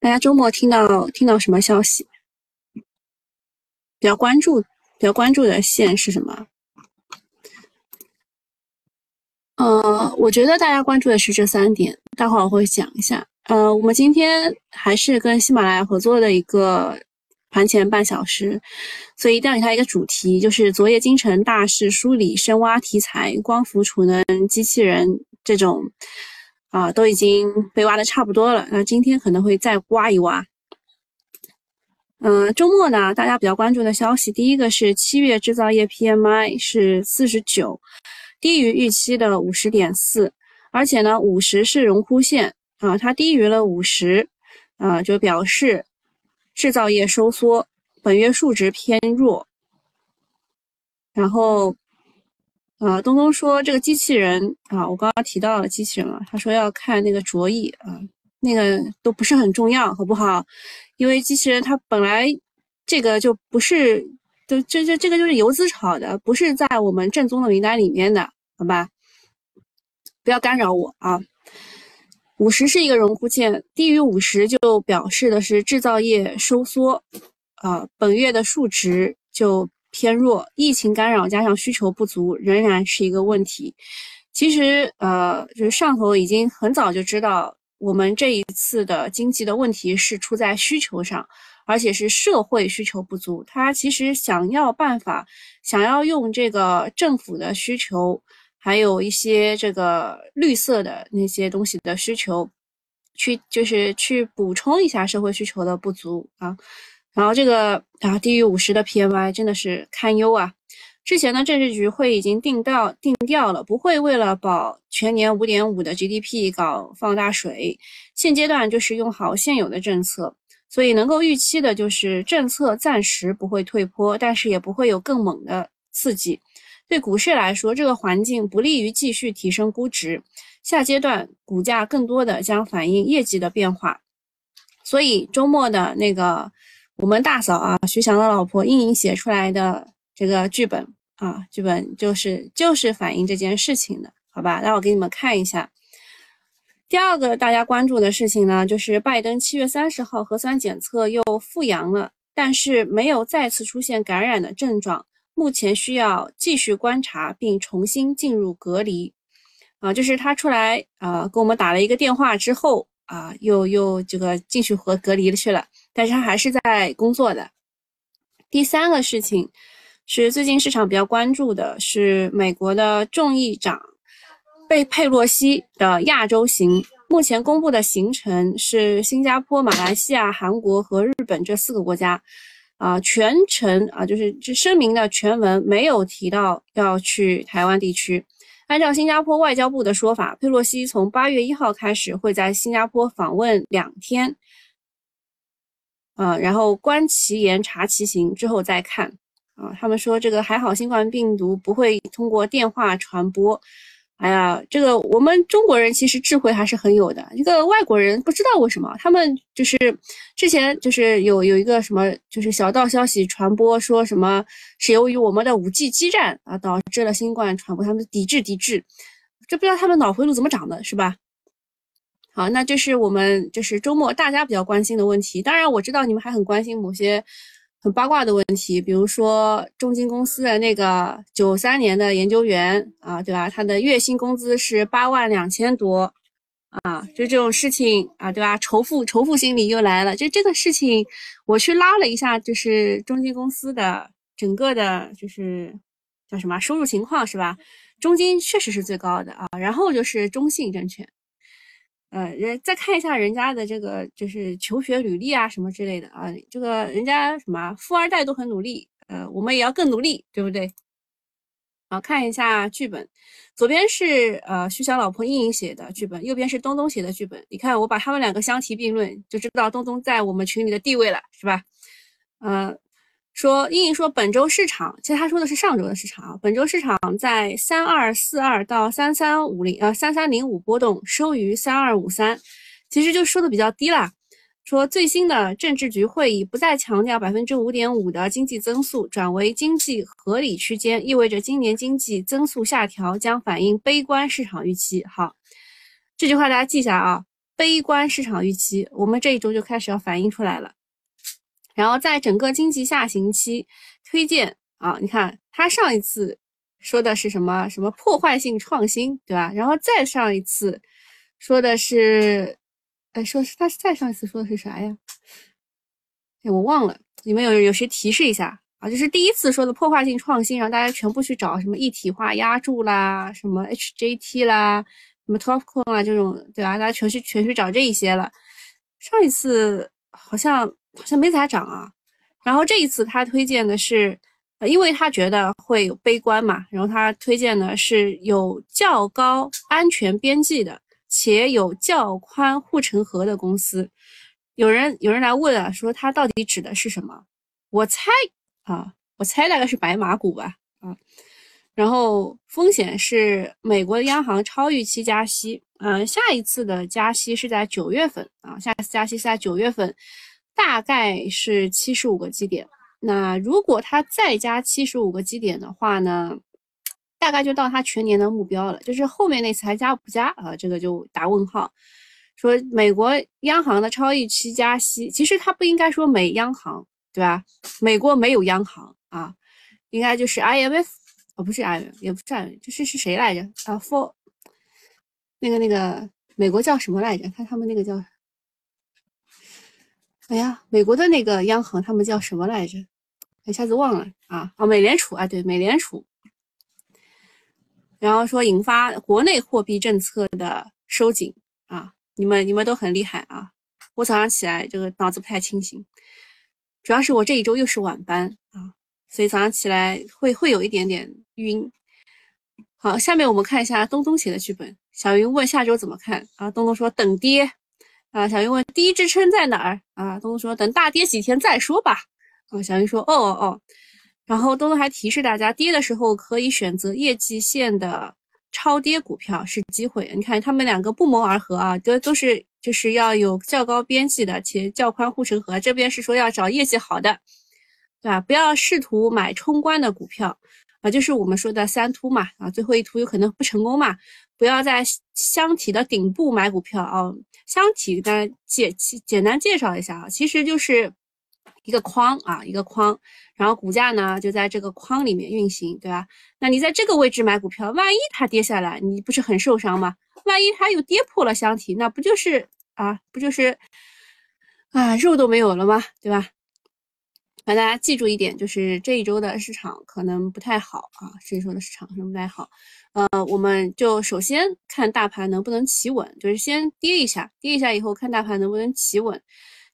大家周末听到听到什么消息？比较关注比较关注的线是什么？呃，我觉得大家关注的是这三点，待会儿我会讲一下。呃，我们今天还是跟喜马拉雅合作的一个盘前半小时，所以调给它一个主题，就是昨夜京城大事梳理深挖题材，光伏储能机器人这种啊都已经被挖的差不多了，那今天可能会再挖一挖。嗯，周末呢，大家比较关注的消息，第一个是七月制造业 PMI 是四十九。低于预期的五十点四，而且呢，五十是荣枯线啊，它低于了五十，啊，就表示制造业收缩，本月数值偏弱。然后，啊，东东说这个机器人啊，我刚刚提到了机器人了，他说要看那个卓翼啊，那个都不是很重要，好不好？因为机器人它本来这个就不是。就这这这个就是游资炒的，不是在我们正宗的名单里面的，好吧？不要干扰我啊！五十是一个荣枯线，低于五十就表示的是制造业收缩，啊，本月的数值就偏弱，疫情干扰加上需求不足仍然是一个问题。其实，呃，就是上头已经很早就知道，我们这一次的经济的问题是出在需求上。而且是社会需求不足，他其实想要办法，想要用这个政府的需求，还有一些这个绿色的那些东西的需求，去就是去补充一下社会需求的不足啊。然后这个啊低于五十的 PMI 真的是堪忧啊。之前的政治局会已经定到定调了，不会为了保全年五点五的 GDP 搞放大水，现阶段就是用好现有的政策。所以能够预期的就是政策暂时不会退坡，但是也不会有更猛的刺激。对股市来说，这个环境不利于继续提升估值。下阶段股价更多的将反映业绩的变化。所以周末的那个我们大嫂啊，徐翔的老婆英莹写出来的这个剧本啊，剧本就是就是反映这件事情的，好吧？那我给你们看一下。第二个大家关注的事情呢，就是拜登七月三十号核酸检测又复阳了，但是没有再次出现感染的症状，目前需要继续观察并重新进入隔离。啊，就是他出来啊，给我们打了一个电话之后啊，又又这个进去和隔离去了，但是他还是在工作的。第三个事情是最近市场比较关注的是美国的众议长。贝佩洛西的亚洲行，目前公布的行程是新加坡、马来西亚、韩国和日本这四个国家，啊，全程啊就是这声明的全文没有提到要去台湾地区。按照新加坡外交部的说法，佩洛西从八月一号开始会在新加坡访问两天，啊，然后观其言察其行之后再看。啊，他们说这个还好，新冠病毒不会通过电话传播。哎呀，这个我们中国人其实智慧还是很有的。一个外国人不知道为什么，他们就是之前就是有有一个什么，就是小道消息传播，说什么是由于我们的五 G 基站啊导致了新冠传播，他们抵制抵制，这不知道他们脑回路怎么长的，是吧？好，那这是我们就是周末大家比较关心的问题。当然我知道你们还很关心某些。很八卦的问题，比如说中金公司的那个九三年的研究员啊，对吧？他的月薪工资是八万两千多啊，就这种事情啊，对吧？仇富仇富心理又来了。就这个事情，我去拉了一下，就是中金公司的整个的，就是叫什么收入情况是吧？中金确实是最高的啊，然后就是中信证券。呃，人再看一下人家的这个就是求学履历啊，什么之类的啊，这个人家什么富二代都很努力，呃，我们也要更努力，对不对？好，看一下剧本，左边是呃徐翔老婆英英写的剧本，右边是东东写的剧本。你看我把他们两个相提并论，就知道东东在我们群里的地位了，是吧？嗯。说，英英说本周市场，其实他说的是上周的市场啊。本周市场在三二四二到三三五零，呃，三三零五波动，收于三二五三，其实就收的比较低啦。说最新的政治局会议不再强调百分之五点五的经济增速，转为经济合理区间，意味着今年经济增速下调将反映悲观市场预期。好，这句话大家记下啊。悲观市场预期，我们这一周就开始要反映出来了。然后在整个经济下行期推荐啊，你看他上一次说的是什么什么破坏性创新，对吧？然后再上一次说的是，哎，说是他再上一次说的是啥呀？哎，我忘了，你们有有谁提示一下？啊，就是第一次说的破坏性创新，然后大家全部去找什么一体化压铸啦，什么 HJT 啦，什么 TOPCon 啦这种，对吧？大家全去全去找这一些了。上一次好像好像没咋涨啊。然后这一次他推荐的是，因为他觉得会有悲观嘛，然后他推荐的是有较高安全边际的，且有较宽护城河的公司。有人有人来问啊，说他到底指的是什么？我猜。啊，我猜大概是白马股吧，啊，然后风险是美国的央行超预期加息，嗯，下一次的加息是在九月份啊，下一次加息是在九月份，大概是七十五个基点。那如果它再加七十五个基点的话呢，大概就到它全年的目标了，就是后面那次还加不加啊？这个就打问号。说美国央行的超预期加息，其实它不应该说美央行。对吧？美国没有央行啊，应该就是 IMF 哦，不是 IMF，也不是 IMF，这是是谁来着啊？For 那个那个美国叫什么来着？他他们那个叫，哎呀，美国的那个央行他们叫什么来着？一下子忘了啊啊，美联储啊，对，美联储。然后说引发国内货币政策的收紧啊，你们你们都很厉害啊，我早上起来这个脑子不太清醒。主要是我这一周又是晚班啊，所以早上起来会会有一点点晕。好，下面我们看一下东东写的剧本。小云问下周怎么看啊？东东说等跌啊。小云问第一支撑在哪儿啊？东东说等大跌几天再说吧。啊，小云说哦哦哦。然后东东还提示大家，跌的时候可以选择业绩线的超跌股票是机会。你看他们两个不谋而合啊，都都是。就是要有较高边际的，且较宽护城河。这边是说要找业绩好的，对吧？不要试图买冲关的股票啊，就是我们说的三突嘛啊，最后一突有可能不成功嘛。不要在箱体的顶部买股票啊。箱体的简简单介绍一下啊，其实就是一个框啊，一个框，然后股价呢就在这个框里面运行，对吧？那你在这个位置买股票，万一它跌下来，你不是很受伤吗？万一它又跌破了箱体，那不就是啊，不就是啊，肉都没有了吗？对吧？反正大家记住一点，就是这一周的市场可能不太好啊，这一周的市场可能不太好。呃，我们就首先看大盘能不能企稳，就是先跌一下，跌一下以后看大盘能不能企稳。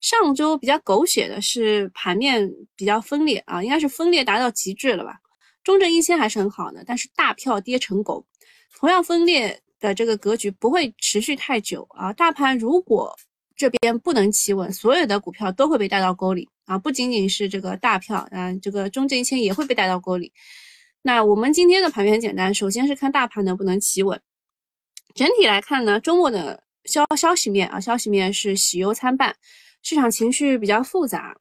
上周比较狗血的是盘面比较分裂啊，应该是分裂达到极致了吧？中证一千还是很好的，但是大票跌成狗，同样分裂。的这个格局不会持续太久啊！大盘如果这边不能企稳，所有的股票都会被带到沟里啊！不仅仅是这个大票，嗯，这个中证一千也会被带到沟里。那我们今天的盘面很简单，首先是看大盘能不能企稳。整体来看呢，周末的消消息面啊，消息面是喜忧参半，市场情绪比较复杂。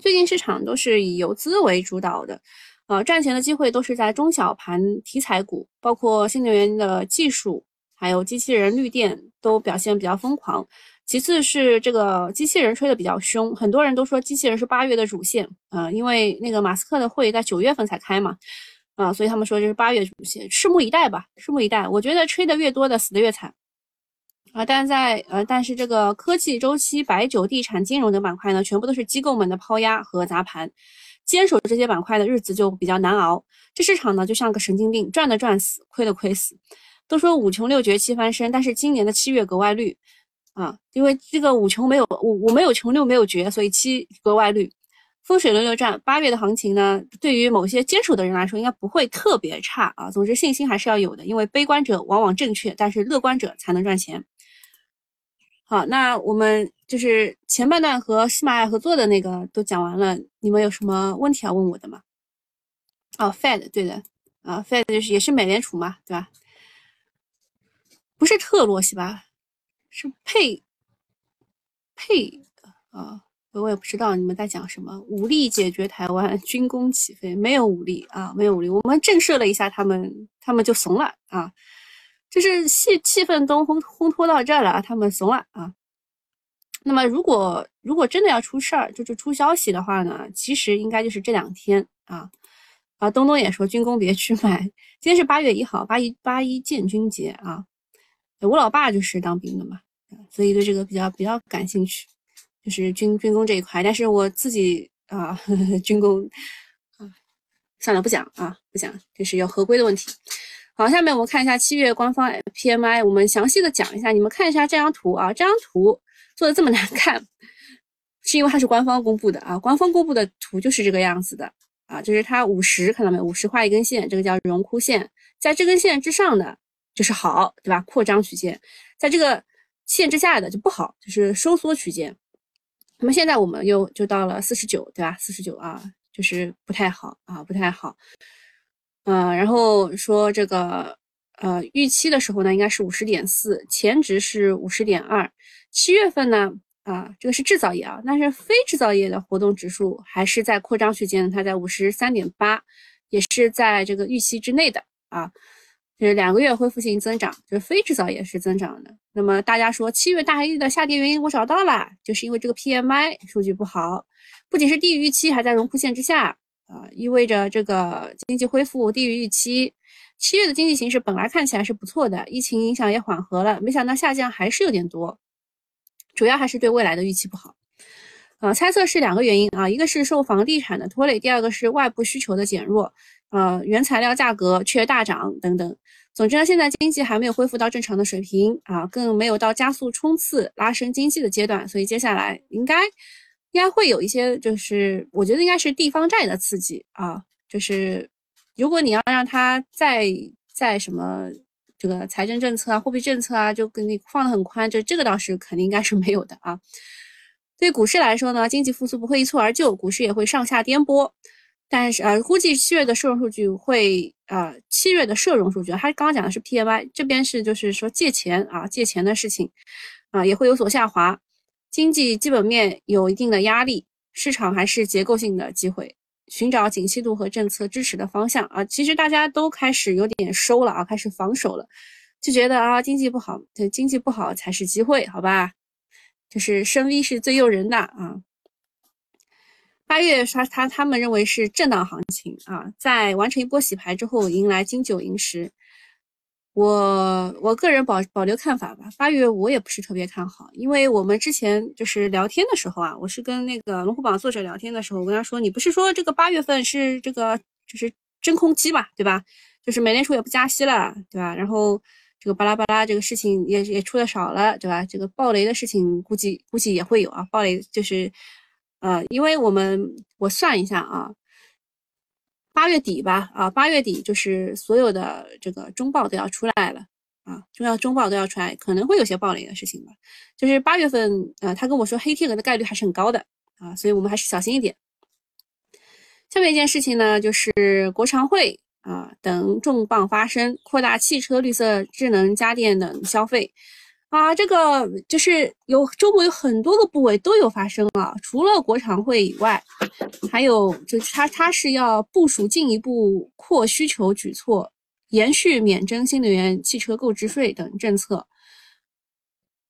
最近市场都是以游资为主导的。呃，赚钱的机会都是在中小盘题材股，包括新能源的技术，还有机器人、绿电都表现比较疯狂。其次是这个机器人吹的比较凶，很多人都说机器人是八月的主线啊，因为那个马斯克的会在九月份才开嘛，啊，所以他们说这是八月主线，拭目以待吧，拭目以待。我觉得吹的越多的死的越惨啊，但在呃，但是这个科技周期、白酒、地产、金融等板块呢，全部都是机构们的抛压和砸盘。坚守这些板块的日子就比较难熬，这市场呢就像个神经病，赚的赚死，亏的亏死。都说五穷六绝七翻身，但是今年的七月格外绿啊，因为这个五穷没有五五没有穷六没有绝，所以七格外绿，风水轮流转。八月的行情呢，对于某些坚守的人来说，应该不会特别差啊。总之信心还是要有的，因为悲观者往往正确，但是乐观者才能赚钱。好，那我们就是前半段和喜马拉雅合作的那个都讲完了，你们有什么问题要问我的吗？哦，Fed 对的，啊，Fed 就是也是美联储嘛，对吧？不是特洛西吧？是配配啊，我也不知道你们在讲什么。武力解决台湾，军工起飞，没有武力啊，没有武力，我们震慑了一下他们，他们就怂了啊。就是气气氛都烘烘托到这儿了，他们怂了啊。那么如果如果真的要出事儿，就是出消息的话呢，其实应该就是这两天啊啊。东东也说军工别去买，今天是八月一号，八一八一建军节啊。我老爸就是当兵的嘛，所以对这个比较比较感兴趣，就是军军工这一块。但是我自己啊呵呵，军工啊，算了不讲啊，不讲，就是有合规的问题。好，下面我们看一下七月官方 PMI，我们详细的讲一下，你们看一下这张图啊，这张图做的这么难看，是因为它是官方公布的啊，官方公布的图就是这个样子的啊，就是它五十看到没有，五十画一根线，这个叫荣枯线，在这根线之上的就是好，对吧？扩张曲线，在这个线之下的就不好，就是收缩区间。那么现在我们又就到了四十九，对吧？四十九啊，就是不太好啊，不太好。呃，然后说这个，呃，预期的时候呢，应该是五十点四，前值是五十点二。七月份呢，啊，这个是制造业啊，但是非制造业的活动指数还是在扩张区间，它在五十三点八，也是在这个预期之内的啊。就是两个月恢复性增长，就是非制造业是增长的。那么大家说七月大黑的下跌原因，我找到了，就是因为这个 PMI 数据不好，不仅是低于预期，还在荣枯线之下。啊，意味着这个经济恢复低于预期。七月的经济形势本来看起来是不错的，疫情影响也缓和了，没想到下降还是有点多，主要还是对未来的预期不好。呃，猜测是两个原因啊，一个是受房地产的拖累，第二个是外部需求的减弱，呃，原材料价格却大涨等等。总之呢，现在经济还没有恢复到正常的水平啊，更没有到加速冲刺、拉升经济的阶段，所以接下来应该。应该会有一些，就是我觉得应该是地方债的刺激啊，就是如果你要让它再再什么这个财政政策啊、货币政策啊，就给你放的很宽，就这个倒是肯定应该是没有的啊。对股市来说呢，经济复苏不会一蹴而就，股市也会上下颠簸。但是呃，估计七月的社融数据会呃，七月的社融数据，他刚刚讲的是 PMI，这边是就是说借钱啊，借钱的事情啊，也会有所下滑。经济基本面有一定的压力，市场还是结构性的机会，寻找景气度和政策支持的方向啊。其实大家都开始有点收了啊，开始防守了，就觉得啊，经济不好，对经济不好才是机会，好吧？就是升 V 是最诱人的啊。八月他他他们认为是震荡行情啊，在完成一波洗牌之后，迎来金九银十。我我个人保保留看法吧。八月我也不是特别看好，因为我们之前就是聊天的时候啊，我是跟那个龙虎榜作者聊天的时候，我跟他说，你不是说这个八月份是这个就是真空期嘛，对吧？就是美联储也不加息了，对吧？然后这个巴拉巴拉这个事情也也出的少了，对吧？这个暴雷的事情估计估计也会有啊，暴雷就是呃，因为我们我算一下啊。八月底吧，啊，八月底就是所有的这个中报都要出来了啊，重要中报都要出来，可能会有些暴雷的事情吧。就是八月份，呃，他跟我说黑天鹅的概率还是很高的啊，所以我们还是小心一点。下面一件事情呢，就是国常会啊等重磅发生，扩大汽车、绿色、智能家电等消费。啊，这个就是有周末有很多个部位都有发生啊，除了国常会以外，还有就是它它是要部署进一步扩需求举措，延续免征新能源汽车购置税等政策。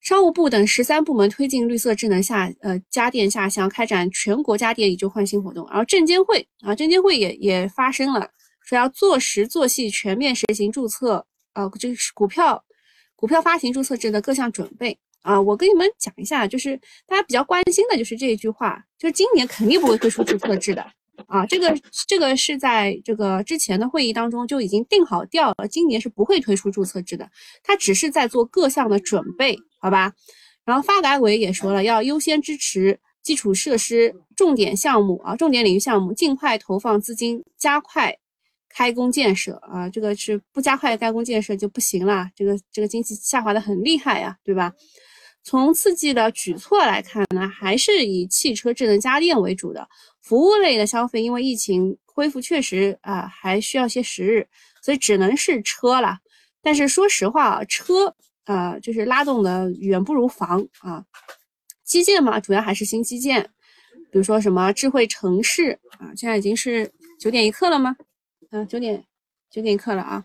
商务部等十三部门推进绿色智能下呃家电下乡，开展全国家电以旧换新活动。然后证监会啊，证监会也也发生了，说要做实做细全面实行注册啊，就是股票。股票发行注册制的各项准备啊，我跟你们讲一下，就是大家比较关心的就是这一句话，就是今年肯定不会推出注册制的啊，这个这个是在这个之前的会议当中就已经定好调了，今年是不会推出注册制的，它只是在做各项的准备，好吧？然后发改委也说了，要优先支持基础设施重点项目啊，重点领域项目，尽快投放资金，加快。开工建设啊，这个是不加快开工建设就不行了。这个这个经济下滑的很厉害呀，对吧？从刺激的举措来看呢，还是以汽车、智能家电为主的。服务类的消费，因为疫情恢复确实啊，还需要些时日，所以只能是车了。但是说实话啊，车啊，就是拉动的远不如房啊。基建嘛，主要还是新基建，比如说什么智慧城市啊，现在已经是九点一刻了吗？嗯，九点九点一刻了啊，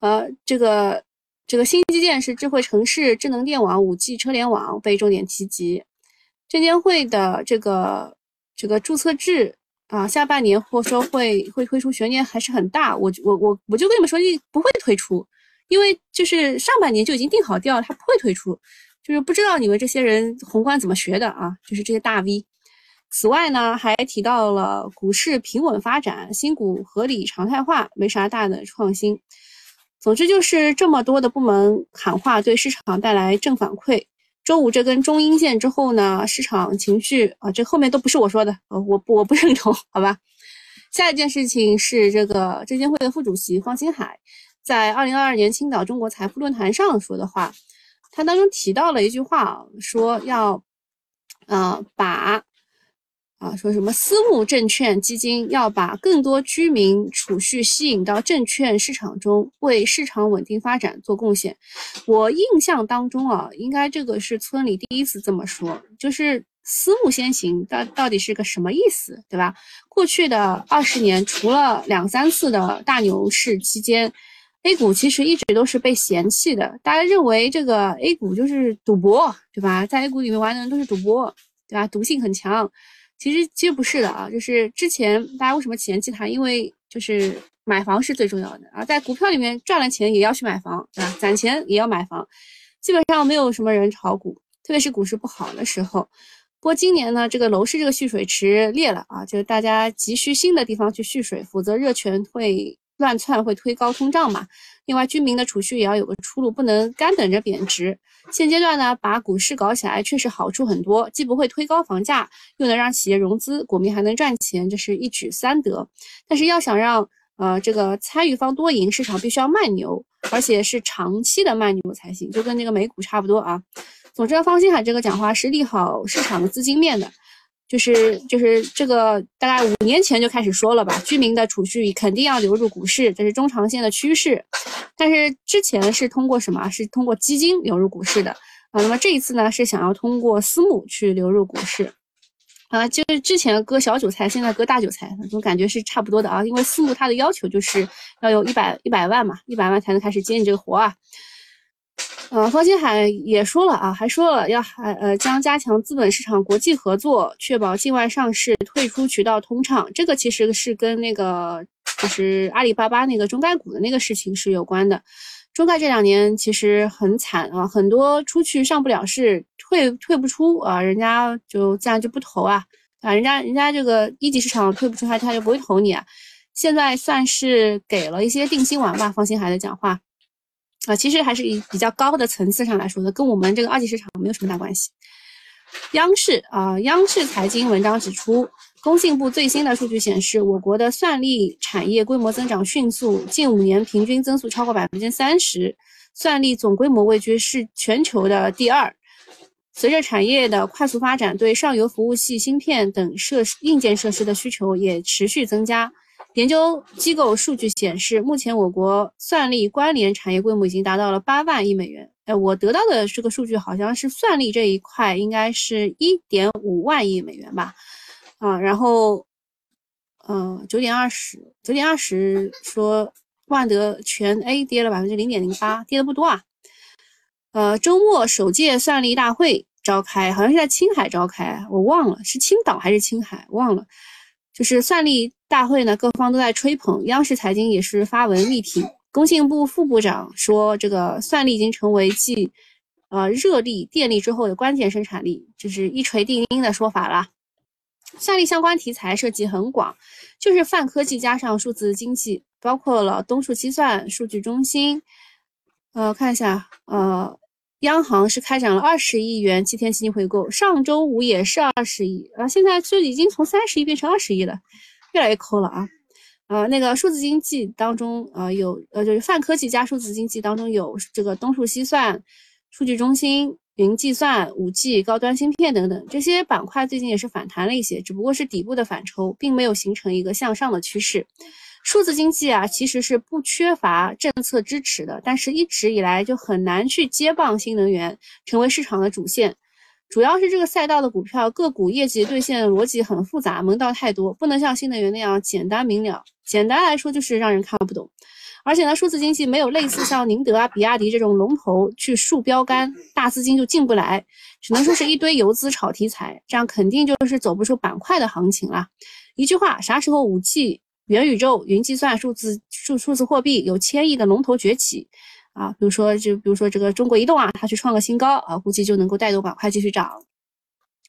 呃，这个这个新基建是智慧城市、智能电网、五 G 车联网被重点提及。证监会的这个这个注册制啊，下半年或说会会推出悬念还是很大。我我我我就跟你们说，不会推出，因为就是上半年就已经定好调，它不会推出。就是不知道你们这些人宏观怎么学的啊？就是这些大 V。此外呢，还提到了股市平稳发展、新股合理常态化，没啥大的创新。总之就是这么多的部门喊话，对市场带来正反馈。周五这根中阴线之后呢，市场情绪啊，这后面都不是我说的，呃，我我不认同，好吧。下一件事情是这个证监会的副主席方星海在二零二二年青岛中国财富论坛上说的话。他当中提到了一句话，说要，呃，把，啊，说什么私募证券基金要把更多居民储蓄吸引到证券市场中，为市场稳定发展做贡献。我印象当中啊，应该这个是村里第一次这么说，就是私募先行，到到底是个什么意思，对吧？过去的二十年，除了两三次的大牛市期间。A 股其实一直都是被嫌弃的，大家认为这个 A 股就是赌博，对吧？在 A 股里面玩的人都是赌博，对吧？毒性很强。其实其实不是的啊，就是之前大家为什么嫌弃它？因为就是买房是最重要的啊，在股票里面赚了钱也要去买房，对吧？攒钱也要买房，基本上没有什么人炒股，特别是股市不好的时候。不过今年呢，这个楼市这个蓄水池裂了啊，就是大家急需新的地方去蓄水，否则热泉会。乱窜会推高通胀嘛？另外，居民的储蓄也要有个出路，不能干等着贬值。现阶段呢，把股市搞起来确实好处很多，既不会推高房价，又能让企业融资，股民还能赚钱，这是一举三得。但是要想让呃这个参与方多赢，市场必须要慢牛，而且是长期的慢牛才行，就跟那个美股差不多啊。总之，方星海这个讲话是利好市场的资金面的。就是就是这个大概五年前就开始说了吧，居民的储蓄肯定要流入股市，这是中长线的趋势。但是之前是通过什么？是通过基金流入股市的啊。那么这一次呢，是想要通过私募去流入股市啊。就是之前割小韭菜，现在割大韭菜，总感觉是差不多的啊。因为私募它的要求就是要有一百一百万嘛，一百万才能开始接你这个活啊。呃，方星海也说了啊，还说了要还呃将加强资本市场国际合作，确保境外上市退出渠道通畅。这个其实是跟那个就是阿里巴巴那个中概股的那个事情是有关的。中概这两年其实很惨啊，很多出去上不了市，退退不出啊，人家就自然就不投啊啊，人家人家这个一级市场退不出，他他就不会投你啊。现在算是给了一些定心丸吧，方星海的讲话。啊，其实还是以比较高的层次上来说的，跟我们这个二级市场没有什么大关系。央视啊，央视财经文章指出，工信部最新的数据显示，我国的算力产业规模增长迅速，近五年平均增速超过百分之三十，算力总规模位居是全球的第二。随着产业的快速发展，对上游服务器芯片等设施硬件设施的需求也持续增加。研究机构数据显示，目前我国算力关联产业规模已经达到了八万亿美元。哎，我得到的这个数据好像是算力这一块应该是一点五万亿美元吧？啊，然后，嗯，九点二十，九点二十说万德全 A 跌了百分之零点零八，跌的不多啊。呃，周末首届算力大会召开，好像是在青海召开，我忘了是青岛还是青海，忘了。就是算力大会呢，各方都在吹捧，央视财经也是发文力挺。工信部副部长说，这个算力已经成为继呃热力、电力之后的关键生产力，就是一锤定音的说法啦。算力相关题材涉及很广，就是泛科技加上数字经济，包括了东数西算、数据中心。呃，看一下，呃。央行是开展了二十亿元七天基金回购，上周五也是二十亿啊，现在就已经从三十亿变成二十亿了，越来越抠了啊。呃，那个数字经济当中啊，有呃就是泛科技加数字经济当中有这个东数西算、数据中心、云计算、五 G、高端芯片等等这些板块，最近也是反弹了一些，只不过是底部的反抽，并没有形成一个向上的趋势。数字经济啊，其实是不缺乏政策支持的，但是一直以来就很难去接棒新能源，成为市场的主线。主要是这个赛道的股票个股业绩兑现逻辑很复杂，门道太多，不能像新能源那样简单明了。简单来说就是让人看不懂。而且呢，数字经济没有类似像宁德啊、比亚迪这种龙头去树标杆，大资金就进不来，只能说是一堆游资炒题材，这样肯定就是走不出板块的行情了。一句话，啥时候五 G、元宇宙、云计算、数字数数字货币有千亿的龙头崛起啊，比如说就比如说这个中国移动啊，它去创个新高啊，估计就能够带动板块继续涨。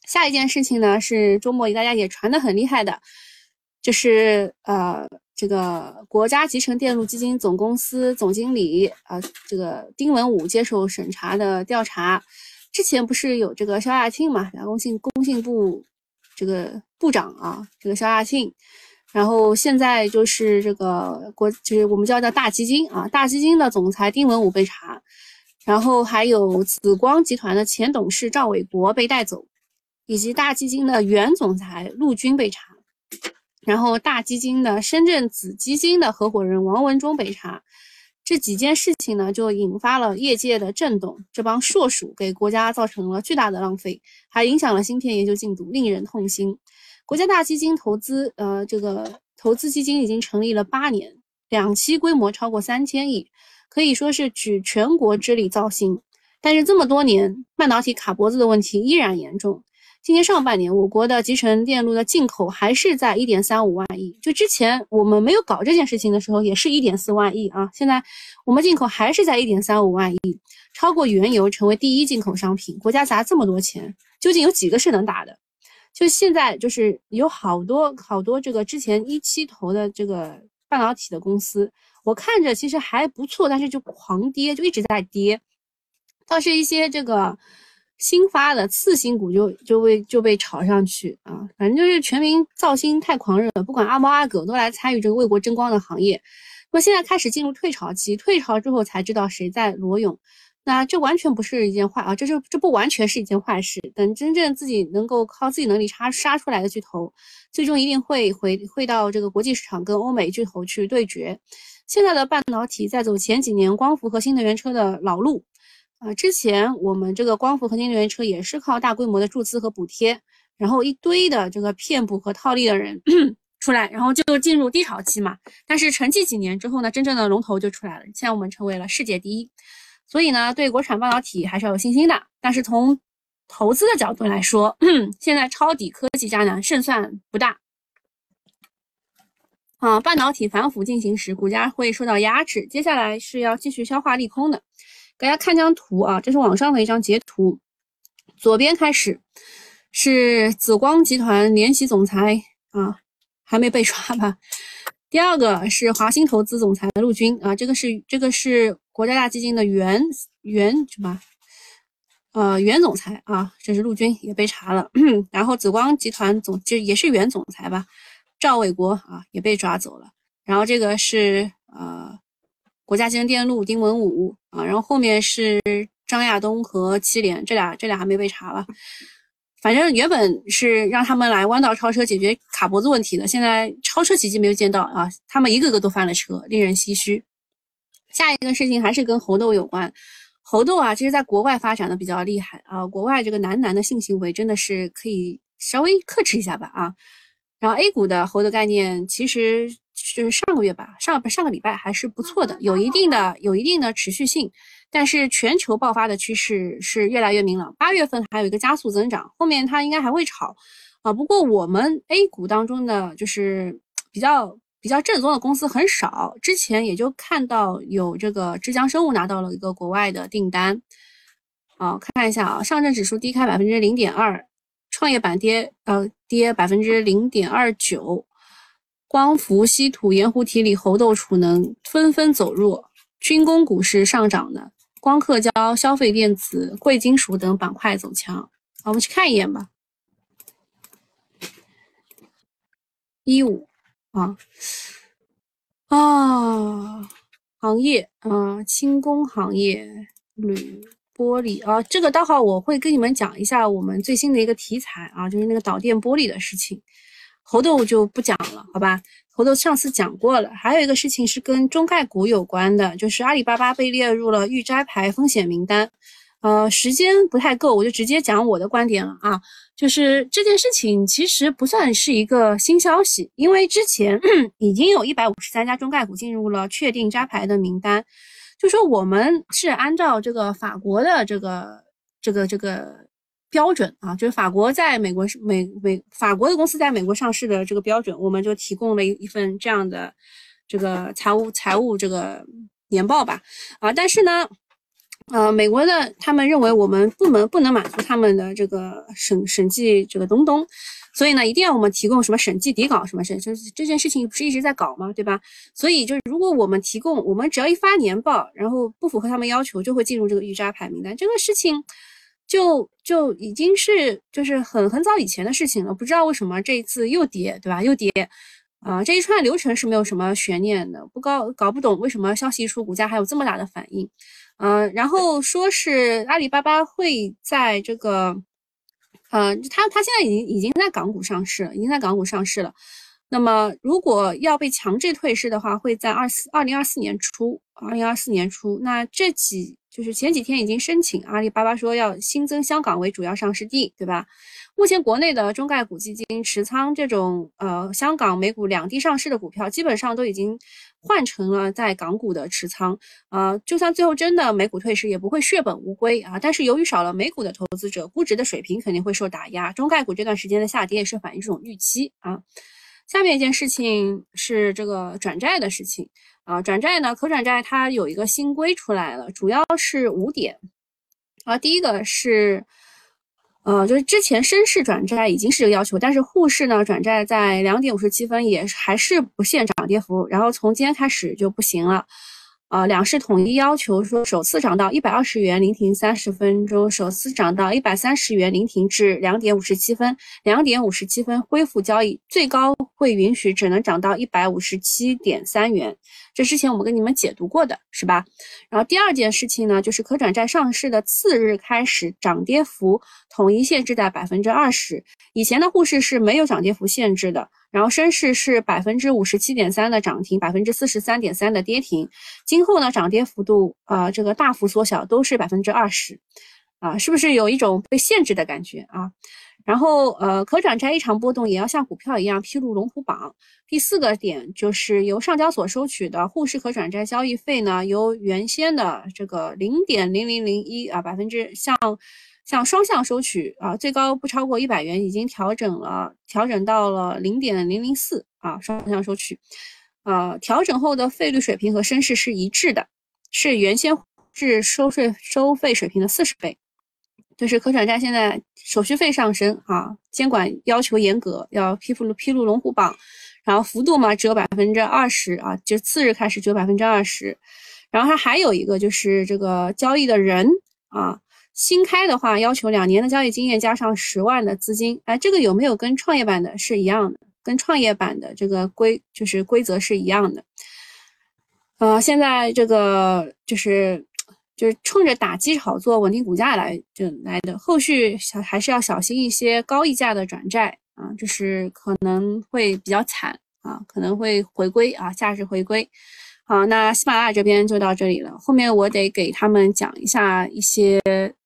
下一件事情呢，是周末大家也传的很厉害的，就是呃。这个国家集成电路基金总公司总经理啊，这个丁文武接受审查的调查，之前不是有这个肖亚庆嘛，然后工信工信部这个部长啊，这个肖亚庆，然后现在就是这个国就是我们叫叫大基金啊，大基金的总裁丁文武被查，然后还有紫光集团的前董事赵伟国被带走，以及大基金的原总裁陆军被查。然后大基金的深圳子基金的合伙人王文忠被查，这几件事情呢，就引发了业界的震动。这帮硕鼠给国家造成了巨大的浪费，还影响了芯片研究进度，令人痛心。国家大基金投资，呃，这个投资基金已经成立了八年，两期规模超过三千亿，可以说是举全国之力造芯。但是这么多年，半导体卡脖子的问题依然严重。今年上半年，我国的集成电路的进口还是在一点三五万亿。就之前我们没有搞这件事情的时候，也是一点四万亿啊。现在我们进口还是在一点三五万亿，超过原油成为第一进口商品。国家砸这么多钱，究竟有几个是能打的？就现在就是有好多好多这个之前一期投的这个半导体的公司，我看着其实还不错，但是就狂跌，就一直在跌。倒是一些这个。新发的次新股就就被就被炒上去啊，反正就是全民造星太狂热了，不管阿猫阿狗都来参与这个为国争光的行业。那么现在开始进入退潮期，退潮之后才知道谁在裸泳，那这完全不是一件坏啊，这就这不完全是一件坏事。等真正自己能够靠自己能力杀杀出来的巨头，最终一定会回会到这个国际市场跟欧美巨头去对决。现在的半导体在走前几年光伏和新能源车的老路。啊，之前我们这个光伏和新能源车也是靠大规模的注资和补贴，然后一堆的这个骗补和套利的人 出来，然后就进入低潮期嘛。但是沉寂几年之后呢，真正的龙头就出来了，现在我们成为了世界第一。所以呢，对国产半导体还是要有信心的。但是从投资的角度来说，现在抄底科技家呢胜算不大。啊，半导体反腐进行时，股价会受到压制，接下来是要继续消化利空的。给大家看张图啊，这是网上的一张截图。左边开始是紫光集团联席总裁啊，还没被抓吧？第二个是华兴投资总裁陆军啊，这个是这个是国家大基金的原原什么？呃，原总裁啊，这是陆军也被查了。然后紫光集团总就也是原总裁吧，赵伟国啊也被抓走了。然后这个是呃。国家集成电路丁文武啊，然后后面是张亚东和七连，这俩这俩还没被查吧？反正原本是让他们来弯道超车解决卡脖子问题的，现在超车奇迹没有见到啊，他们一个个都翻了车，令人唏嘘。下一个事情还是跟猴痘有关，猴痘啊，其实在国外发展的比较厉害啊，国外这个男男的性行为真的是可以稍微克制一下吧啊。然后 A 股的猴痘概念其实。就是上个月吧，上上个礼拜还是不错的，有一定的有一定的持续性，但是全球爆发的趋势是越来越明朗。八月份还有一个加速增长，后面它应该还会炒啊。不过我们 A 股当中的就是比较比较正宗的公司很少，之前也就看到有这个浙江生物拿到了一个国外的订单。啊，看一下啊，上证指数低开百分之零点二，创业板跌呃跌百分之零点二九。光伏、稀土、盐湖提锂、猴豆、储能纷纷走弱，军工股是上涨的，光刻胶、消费电子、贵金属等板块走强。我们去看一眼吧。一五啊啊，行业啊，轻工行业、铝、玻璃啊，这个待会我会跟你们讲一下我们最新的一个题材啊，就是那个导电玻璃的事情。猴痘就不讲了，好吧？猴痘上次讲过了。还有一个事情是跟中概股有关的，就是阿里巴巴被列入了预摘牌风险名单。呃，时间不太够，我就直接讲我的观点了啊。就是这件事情其实不算是一个新消息，因为之前 已经有一百五十三家中概股进入了确定扎牌的名单。就说我们是按照这个法国的这个这个这个标准啊，就是法国在美国是美美法国的公司在美国上市的这个标准，我们就提供了一一份这样的这个财务财务这个年报吧啊，但是呢。呃，美国的他们认为我们部门不能满足他们的这个审审计这个东东，所以呢，一定要我们提供什么审计底稿什么审，就是这件事情不是一直在搞吗？对吧？所以就是如果我们提供，我们只要一发年报，然后不符合他们要求，就会进入这个预扎牌名单。这个事情就就已经是就是很很早以前的事情了，不知道为什么这一次又跌，对吧？又跌啊！这一串流程是没有什么悬念的，不搞搞不懂为什么消息一出，股价还有这么大的反应。嗯，然后说是阿里巴巴会在这个，呃，它它现在已经已经在港股上市了，已经在港股上市了。那么如果要被强制退市的话，会在二四二零二四年初，二零二四年初。那这几就是前几天已经申请，阿里巴巴说要新增香港为主要上市地，对吧？目前国内的中概股基金持仓这种呃香港、美股两地上市的股票，基本上都已经换成了在港股的持仓。呃，就算最后真的美股退市，也不会血本无归啊。但是由于少了美股的投资者，估值的水平肯定会受打压。中概股这段时间的下跌也是反映这种预期啊。下面一件事情是这个转债的事情啊，转债呢，可转债它有一个新规出来了，主要是五点啊。第一个是。呃，就是之前深市转债已经是这个要求，但是沪市呢转债在两点五十七分也还是不限涨跌幅，然后从今天开始就不行了。呃，两市统一要求说，首次涨到一百二十元临停三十分钟，首次涨到一百三十元临停至两点五十七分，两点五十七分恢复交易，最高会允许只能涨到一百五十七点三元。这之前我们跟你们解读过的是吧？然后第二件事情呢，就是可转债上市的次日开始涨跌幅统一限制在百分之二十，以前的沪市是没有涨跌幅限制的。然后深市是百分之五十七点三的涨停，百分之四十三点三的跌停。今后呢，涨跌幅度啊，这个大幅缩小，都是百分之二十，啊，是不是有一种被限制的感觉啊？然后呃，可转债异常波动也要像股票一样披露龙虎榜。第四个点就是由上交所收取的沪市可转债交易费呢，由原先的这个零点零零零一啊百分之像。像双向收取啊，最高不超过一百元，已经调整了，调整到了零点零零四啊，双向收取，呃，调整后的费率水平和深市是一致的，是原先至收税收费水平的四十倍。就是可转债现在手续费上升啊，监管要求严格，要披露披露龙虎榜，然后幅度嘛只有百分之二十啊，就次日开始只有百分之二十，然后它还有一个就是这个交易的人啊。新开的话，要求两年的交易经验加上十万的资金，哎，这个有没有跟创业板的是一样的？跟创业板的这个规就是规则是一样的。呃，现在这个就是就是冲着打击炒作、稳定股价来就来的，后续小还是要小心一些高溢价的转债啊，就是可能会比较惨啊，可能会回归啊，价值回归。好，那喜马拉雅这边就到这里了，后面我得给他们讲一下一些。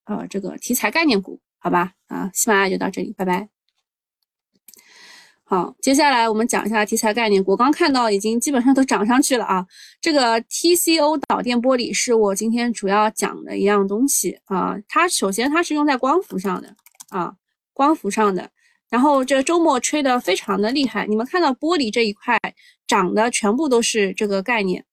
呃，这个题材概念股，好吧，啊，喜马拉雅就到这里，拜拜。好，接下来我们讲一下题材概念股，刚看到已经基本上都涨上去了啊。这个 TCO 导电玻璃是我今天主要讲的一样东西啊。它首先它是用在光伏上的啊，光伏上的。然后这周末吹的非常的厉害，你们看到玻璃这一块涨的全部都是这个概念。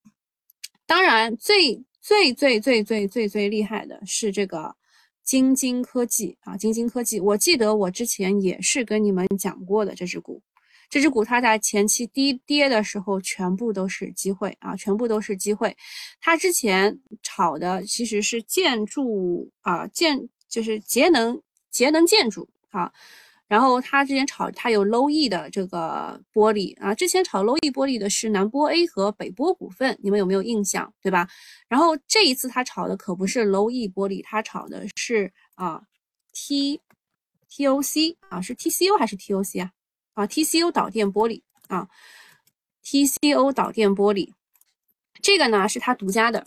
当然，最最最最最最最厉害的是这个。晶晶科技啊，晶晶科技，我记得我之前也是跟你们讲过的这只股，这只股它在前期低跌的时候，全部都是机会啊，全部都是机会。它之前炒的其实是建筑啊，建就是节能节能建筑啊。然后他之前炒，他有 Low E 的这个玻璃啊，之前炒 Low E 玻璃的是南玻 A 和北玻股份，你们有没有印象？对吧？然后这一次他炒的可不是 Low E 玻璃，他炒的是啊 T T O C 啊，是 T C O 还是 T O C 啊？啊 T C O 导电玻璃啊 T C O 导电玻璃，这个呢是他独家的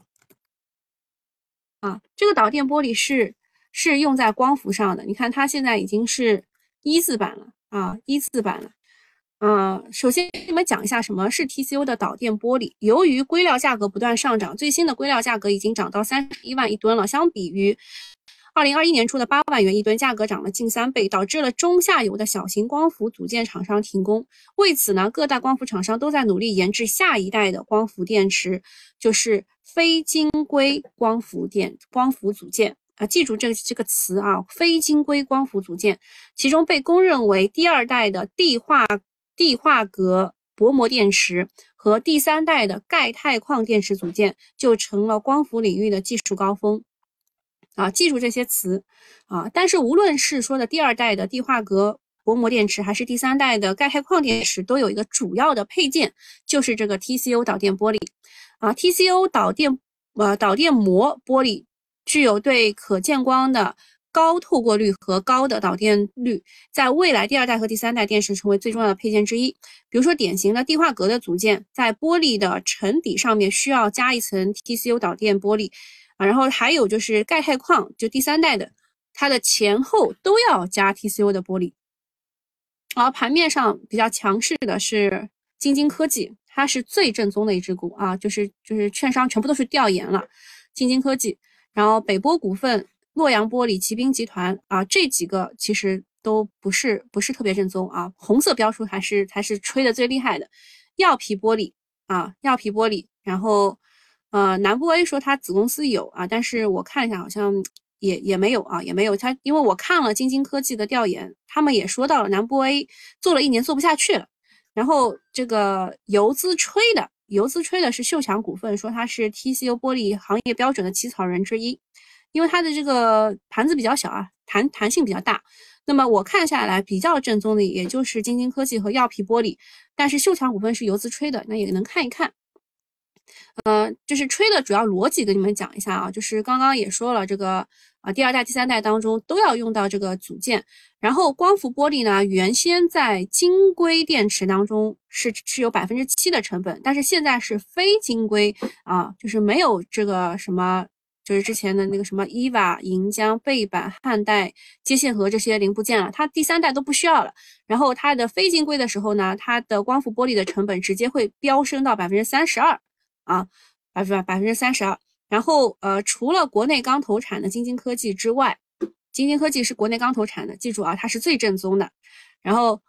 啊，这个导电玻璃是是用在光伏上的。你看它现在已经是一字板了啊，一字板了。嗯，首先给你们讲一下什么是 TCO 的导电玻璃。由于硅料价格不断上涨，最新的硅料价格已经涨到三十一万一吨了，相比于二零二一年初的八万元一吨，价格涨了近三倍，导致了中下游的小型光伏组件厂商停工。为此呢，各大光伏厂商都在努力研制下一代的光伏电池，就是非晶硅光伏电光伏组件啊，记住这个这个词啊，非晶硅光伏组件，其中被公认为第二代的地化。地化镉薄膜电池和第三代的钙钛矿电池组件就成了光伏领域的技术高峰啊！记住这些词啊！但是无论是说的第二代的地化镉薄膜电池，还是第三代的钙钛矿电池，都有一个主要的配件，就是这个 TCO 导电玻璃啊！TCO 导电呃导电膜玻璃具有对可见光的。高透过率和高的导电率，在未来第二代和第三代电池成为最重要的配件之一。比如说，典型的地化格的组件，在玻璃的沉底上面需要加一层 TCO 导电玻璃啊。然后还有就是钙钛矿，就第三代的，它的前后都要加 TCO 的玻璃。而盘面上比较强势的是晶晶科技，它是最正宗的一只股啊，就是就是券商全部都是调研了晶晶科技，然后北玻股份。洛阳玻璃、奇兵集团啊，这几个其实都不是不是特别正宗啊。红色标出还是还是吹的最厉害的，药皮玻璃啊，药皮玻璃。然后呃，南玻 A 说他子公司有啊，但是我看一下好像也也没有啊，也没有。他因为我看了晶晶科技的调研，他们也说到了南玻 A 做了一年做不下去了。然后这个游资吹的，游资吹的是秀强股份，说它是 TCU 玻璃行业标准的起草人之一。因为它的这个盘子比较小啊，弹弹性比较大，那么我看下来比较正宗的也就是晶晶科技和药皮玻璃，但是秀强股份是游资吹的，那也能看一看。呃，就是吹的主要逻辑跟你们讲一下啊，就是刚刚也说了这个啊，第二代、第三代当中都要用到这个组件，然后光伏玻璃呢，原先在晶硅电池当中是是有百分之七的成本，但是现在是非晶硅啊，就是没有这个什么。就是之前的那个什么伊瓦、银江、背板、汉代接线盒这些零部件了，它第三代都不需要了。然后它的非晶硅的时候呢，它的光伏玻璃的成本直接会飙升到百分之三十二啊，百分百分之三十二。然后呃，除了国内刚投产的晶晶科技之外，晶晶科技是国内刚投产的，记住啊，它是最正宗的。然后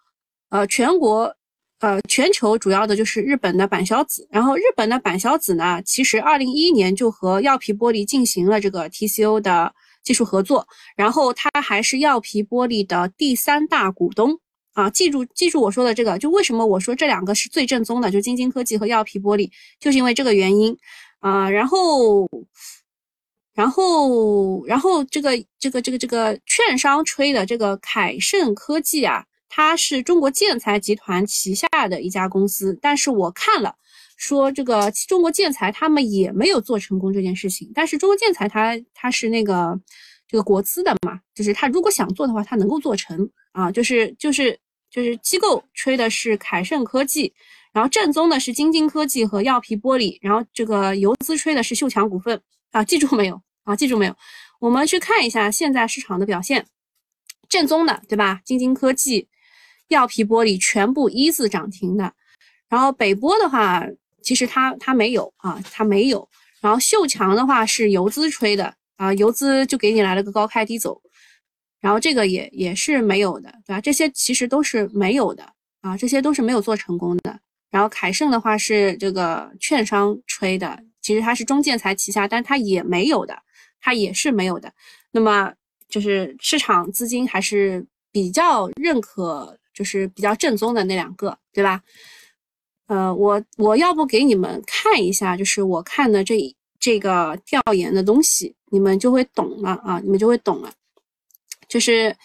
呃，全国。呃，全球主要的就是日本的板硝子，然后日本的板硝子呢，其实二零一一年就和药皮玻璃进行了这个 TCO 的技术合作，然后它还是药皮玻璃的第三大股东啊，记住记住我说的这个，就为什么我说这两个是最正宗的，就晶晶科技和药皮玻璃，就是因为这个原因啊，然后，然后，然后这个这个这个这个券商吹的这个凯盛科技啊。它是中国建材集团旗下的一家公司，但是我看了，说这个中国建材他们也没有做成功这件事情。但是中国建材它它是那个这个国资的嘛，就是它如果想做的话，它能够做成啊。就是就是就是机构吹的是凯盛科技，然后正宗的是晶晶科技和药皮玻璃，然后这个游资吹的是秀强股份啊。记住没有啊？记住没有？我们去看一下现在市场的表现，正宗的对吧？晶晶科技。药皮玻璃全部一字涨停的，然后北玻的话，其实它它没有啊，它没有。然后秀强的话是游资吹的啊，游资就给你来了个高开低走，然后这个也也是没有的，对吧？这些其实都是没有的啊，这些都是没有做成功的。然后凯盛的话是这个券商吹的，其实它是中建材旗下，但它也没有的，它也是没有的。那么就是市场资金还是比较认可。就是比较正宗的那两个，对吧？呃，我我要不给你们看一下，就是我看的这这个调研的东西，你们就会懂了啊，你们就会懂了。就是，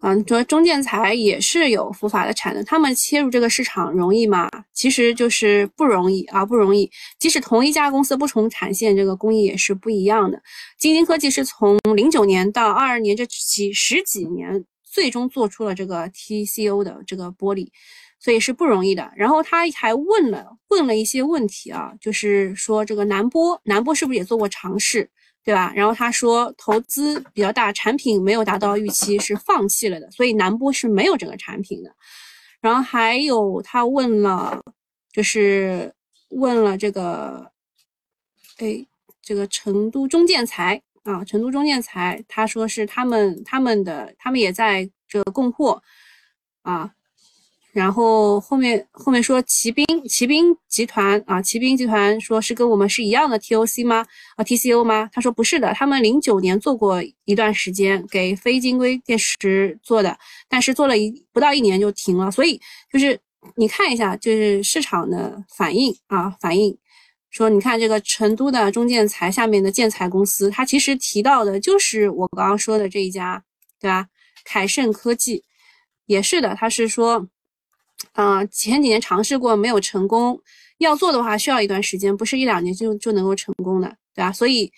嗯，说中建材也是有浮法的产能，他们切入这个市场容易吗？其实就是不容易啊，不容易。即使同一家公司不同产线，这个工艺也是不一样的。晶晶科技是从零九年到二二年这几十几年。最终做出了这个 TCO 的这个玻璃，所以是不容易的。然后他还问了问了一些问题啊，就是说这个南玻南玻是不是也做过尝试对吧？然后他说投资比较大，产品没有达到预期，是放弃了的，所以南波是没有整个产品的。然后还有他问了，就是问了这个，哎，这个成都中建材啊，成都中建材，他说是他们他们的，他们也在这个供货啊。然后后面后面说骑兵骑兵集团啊，骑兵集团说是跟我们是一样的 TOC 吗？啊 TCO 吗？他说不是的，他们零九年做过一段时间给非晶硅电池做的，但是做了一不到一年就停了。所以就是你看一下，就是市场的反应啊，反应说你看这个成都的中建材下面的建材公司，它其实提到的就是我刚刚说的这一家，对吧？凯盛科技也是的，他是说。啊，前几年尝试过没有成功，要做的话需要一段时间，不是一两年就就能够成功的，对吧？所以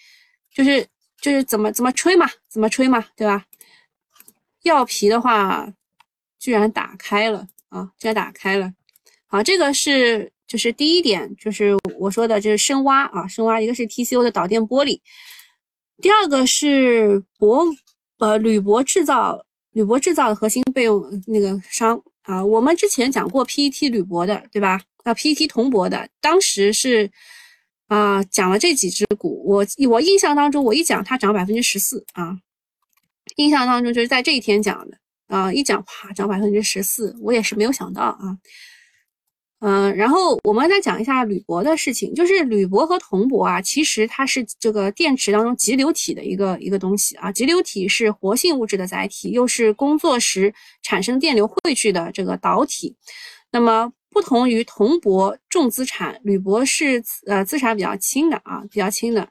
就是就是怎么怎么吹嘛，怎么吹嘛，对吧？药皮的话居然打开了啊，居然打开了。好，这个是就是第一点，就是我说的就是深挖啊，深挖，一个是 TCO 的导电玻璃，第二个是铂呃铝箔制造，铝箔制造的核心备用那个商。啊，我们之前讲过 PET 铝箔的，对吧？啊，PET 铜箔的，当时是啊讲了这几只股，我我印象当中，我一讲它涨百分之十四啊，印象当中就是在这一天讲的啊，一讲啪涨百分之十四，我也是没有想到啊。嗯，然后我们再讲一下铝箔的事情，就是铝箔和铜箔啊，其实它是这个电池当中极流体的一个一个东西啊。极流体是活性物质的载体，又是工作时产生电流汇聚的这个导体。那么不同于铜箔重资产，铝箔是呃资产比较轻的啊，比较轻的，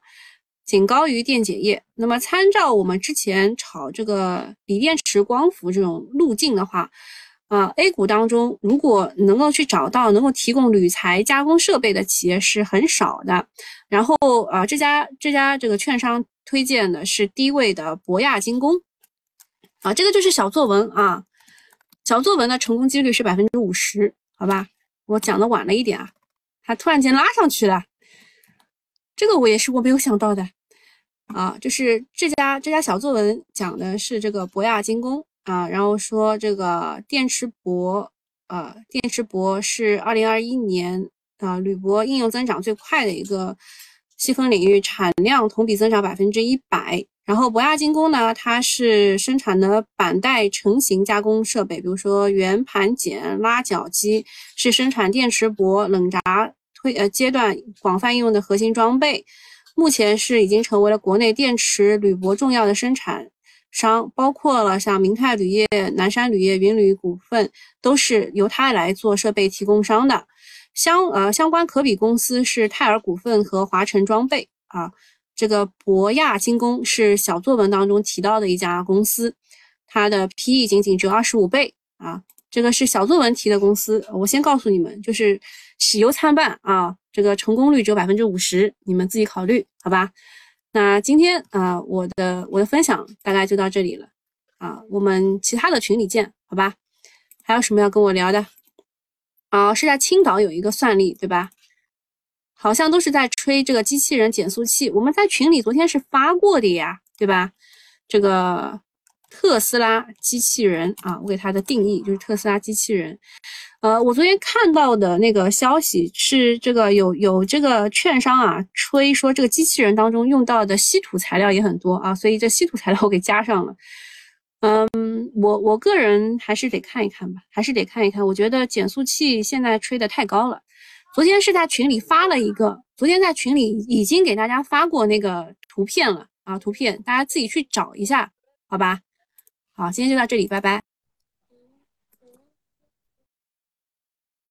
仅高于电解液。那么参照我们之前炒这个锂电池光伏这种路径的话。啊，A 股当中如果能够去找到能够提供铝材加工设备的企业是很少的。然后啊，这家这家这个券商推荐的是低位的博亚精工。啊，这个就是小作文啊，小作文的成功几率是百分之五十，好吧？我讲的晚了一点啊，它突然间拉上去了，这个我也是我没有想到的啊，就是这家这家小作文讲的是这个博亚精工。啊，然后说这个电池箔，呃，电池箔是二零二一年啊铝箔应用增长最快的一个细分领域，产量同比增长百分之一百。然后博亚精工呢，它是生产的板带成型加工设备，比如说圆盘剪、拉角机，是生产电池箔冷轧推呃阶段广泛应用的核心装备。目前是已经成为了国内电池铝箔重要的生产。商包括了像明泰铝业、南山铝业、云铝股份，都是由它来做设备提供商的。相呃相关可比公司是泰尔股份和华晨装备啊。这个博亚精工是小作文当中提到的一家公司，它的 PE 仅仅只有二十五倍啊。这个是小作文提的公司，我先告诉你们，就是喜忧参半啊。这个成功率只有百分之五十，你们自己考虑好吧。那今天啊，我的我的分享大概就到这里了啊，我们其他的群里见，好吧？还有什么要跟我聊的？啊，是在青岛有一个算力，对吧？好像都是在吹这个机器人减速器，我们在群里昨天是发过的呀，对吧？这个特斯拉机器人啊，我给它的定义就是特斯拉机器人。呃，我昨天看到的那个消息是，这个有有这个券商啊吹说，这个机器人当中用到的稀土材料也很多啊，所以这稀土材料我给加上了。嗯，我我个人还是得看一看吧，还是得看一看。我觉得减速器现在吹的太高了。昨天是在群里发了一个，昨天在群里已经给大家发过那个图片了啊，图片大家自己去找一下，好吧？好，今天就到这里，拜拜。